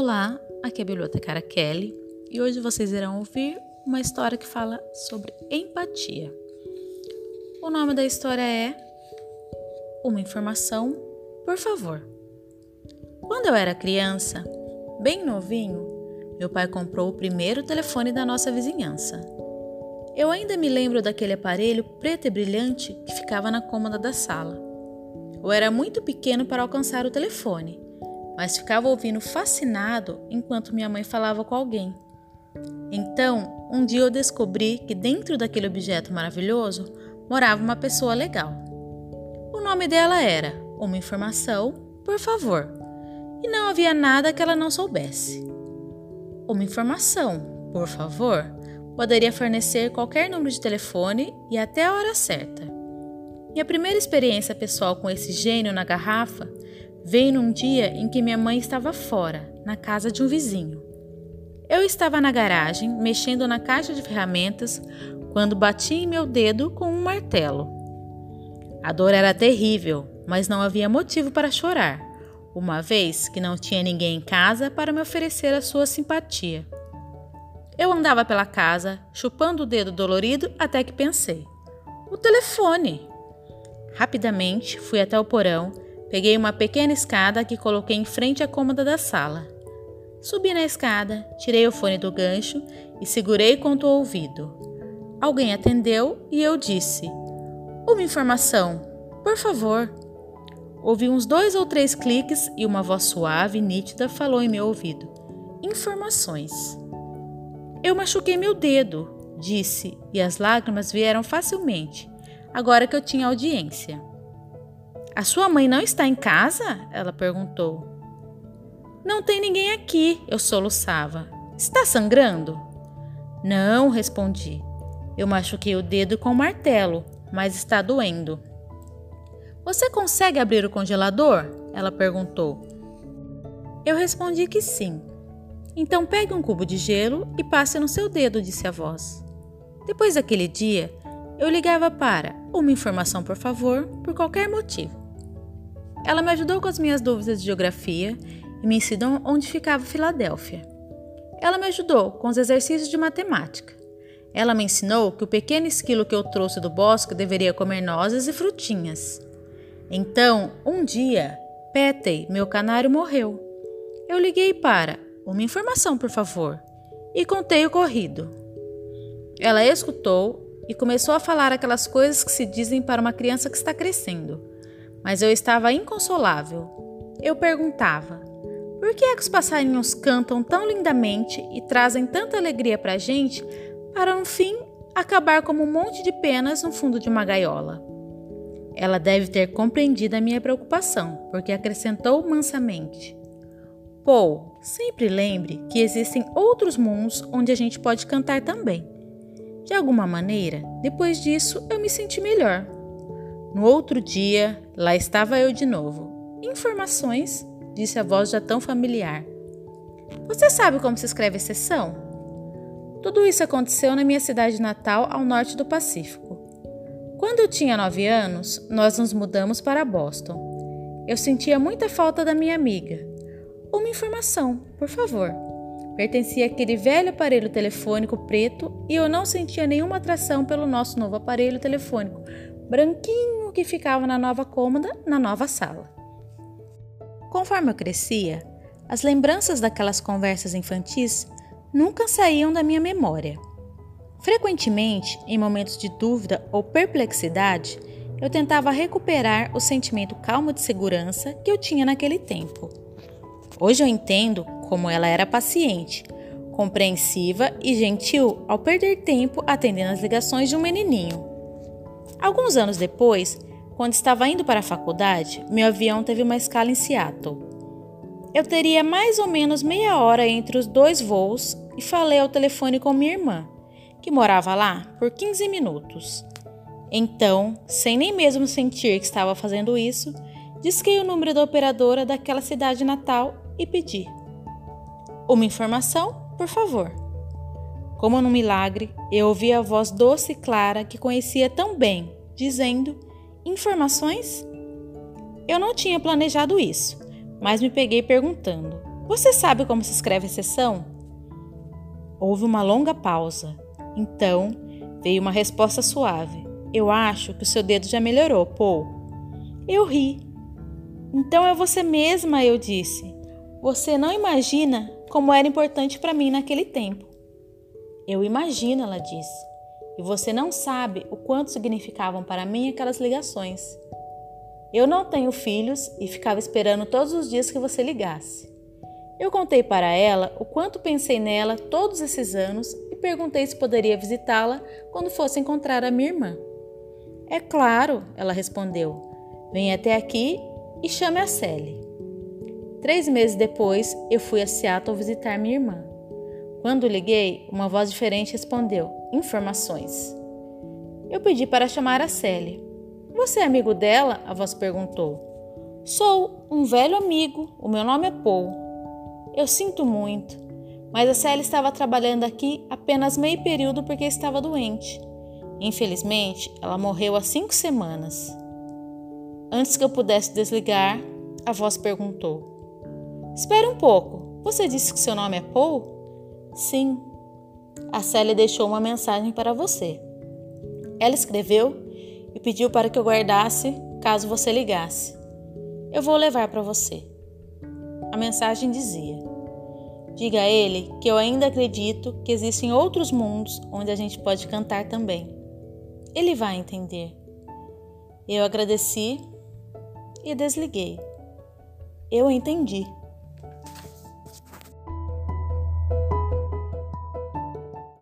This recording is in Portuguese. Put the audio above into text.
Olá, aqui é a bibliotecária Kelly e hoje vocês irão ouvir uma história que fala sobre empatia. O nome da história é Uma Informação, por favor. Quando eu era criança, bem novinho, meu pai comprou o primeiro telefone da nossa vizinhança. Eu ainda me lembro daquele aparelho preto e brilhante que ficava na cômoda da sala. Eu era muito pequeno para alcançar o telefone mas ficava ouvindo fascinado enquanto minha mãe falava com alguém. Então, um dia eu descobri que dentro daquele objeto maravilhoso morava uma pessoa legal. O nome dela era Uma Informação, por favor, e não havia nada que ela não soubesse. Uma informação, por favor, poderia fornecer qualquer número de telefone e até a hora certa. Minha primeira experiência pessoal com esse gênio na garrafa Veio num dia em que minha mãe estava fora, na casa de um vizinho. Eu estava na garagem, mexendo na caixa de ferramentas, quando bati em meu dedo com um martelo. A dor era terrível, mas não havia motivo para chorar, uma vez que não tinha ninguém em casa para me oferecer a sua simpatia. Eu andava pela casa, chupando o dedo dolorido até que pensei: o telefone! Rapidamente fui até o porão Peguei uma pequena escada que coloquei em frente à cômoda da sala. Subi na escada, tirei o fone do gancho e segurei contra o ouvido. Alguém atendeu e eu disse: Uma informação, por favor. Ouvi uns dois ou três cliques e uma voz suave e nítida falou em meu ouvido: Informações. Eu machuquei meu dedo, disse, e as lágrimas vieram facilmente, agora que eu tinha audiência. A sua mãe não está em casa? Ela perguntou. Não tem ninguém aqui, eu soluçava. Está sangrando? Não, respondi. Eu machuquei o dedo com o martelo, mas está doendo. Você consegue abrir o congelador? Ela perguntou. Eu respondi que sim. Então pegue um cubo de gelo e passe no seu dedo, disse a voz. Depois daquele dia, eu ligava para uma informação, por favor, por qualquer motivo. Ela me ajudou com as minhas dúvidas de geografia e me ensinou onde ficava Filadélfia. Ela me ajudou com os exercícios de matemática. Ela me ensinou que o pequeno esquilo que eu trouxe do bosque deveria comer nozes e frutinhas. Então, um dia, Petey, meu canário, morreu. Eu liguei para uma informação, por favor, e contei o corrido. Ela escutou e começou a falar aquelas coisas que se dizem para uma criança que está crescendo mas eu estava inconsolável. Eu perguntava: por que é que os passarinhos cantam tão lindamente e trazem tanta alegria para a gente, para no fim acabar como um monte de penas no fundo de uma gaiola? Ela deve ter compreendido a minha preocupação, porque acrescentou mansamente: Paul, sempre lembre que existem outros mundos onde a gente pode cantar também. De alguma maneira, depois disso, eu me senti melhor. No outro dia, lá estava eu de novo. Informações, disse a voz já tão familiar. Você sabe como se escreve exceção? Tudo isso aconteceu na minha cidade natal, ao norte do Pacífico. Quando eu tinha nove anos, nós nos mudamos para Boston. Eu sentia muita falta da minha amiga. Uma informação, por favor. Pertencia àquele velho aparelho telefônico preto e eu não sentia nenhuma atração pelo nosso novo aparelho telefônico, branquinho que ficava na nova cômoda, na nova sala. Conforme eu crescia, as lembranças daquelas conversas infantis nunca saíam da minha memória. Frequentemente, em momentos de dúvida ou perplexidade, eu tentava recuperar o sentimento calmo de segurança que eu tinha naquele tempo. Hoje eu entendo como ela era paciente, compreensiva e gentil ao perder tempo atendendo as ligações de um menininho. Alguns anos depois, quando estava indo para a faculdade, meu avião teve uma escala em Seattle. Eu teria mais ou menos meia hora entre os dois voos e falei ao telefone com minha irmã, que morava lá, por 15 minutos. Então, sem nem mesmo sentir que estava fazendo isso, disquei o número da operadora daquela cidade natal e pedi: Uma informação, por favor. Como num milagre, eu ouvi a voz doce e clara que conhecia tão bem, dizendo: Informações? Eu não tinha planejado isso, mas me peguei perguntando: Você sabe como se escreve exceção? Houve uma longa pausa. Então veio uma resposta suave. Eu acho que o seu dedo já melhorou, Paul. Eu ri. Então é você mesma, eu disse. Você não imagina como era importante para mim naquele tempo. Eu imagino, ela disse. E você não sabe o quanto significavam para mim aquelas ligações. Eu não tenho filhos e ficava esperando todos os dias que você ligasse. Eu contei para ela o quanto pensei nela todos esses anos e perguntei se poderia visitá-la quando fosse encontrar a minha irmã. É claro, ela respondeu. Venha até aqui e chame a Sally. Três meses depois, eu fui a Seattle visitar minha irmã. Quando liguei, uma voz diferente respondeu: Informações. Eu pedi para chamar a Sally. Você é amigo dela? A voz perguntou. Sou um velho amigo. O meu nome é Paul. Eu sinto muito, mas a Célia estava trabalhando aqui apenas meio período porque estava doente. Infelizmente, ela morreu há cinco semanas. Antes que eu pudesse desligar, a voz perguntou: Espere um pouco, você disse que seu nome é Paul? Sim. A Célia deixou uma mensagem para você. Ela escreveu e pediu para que eu guardasse caso você ligasse. Eu vou levar para você. A mensagem dizia: Diga a ele que eu ainda acredito que existem outros mundos onde a gente pode cantar também. Ele vai entender. Eu agradeci e desliguei. Eu entendi.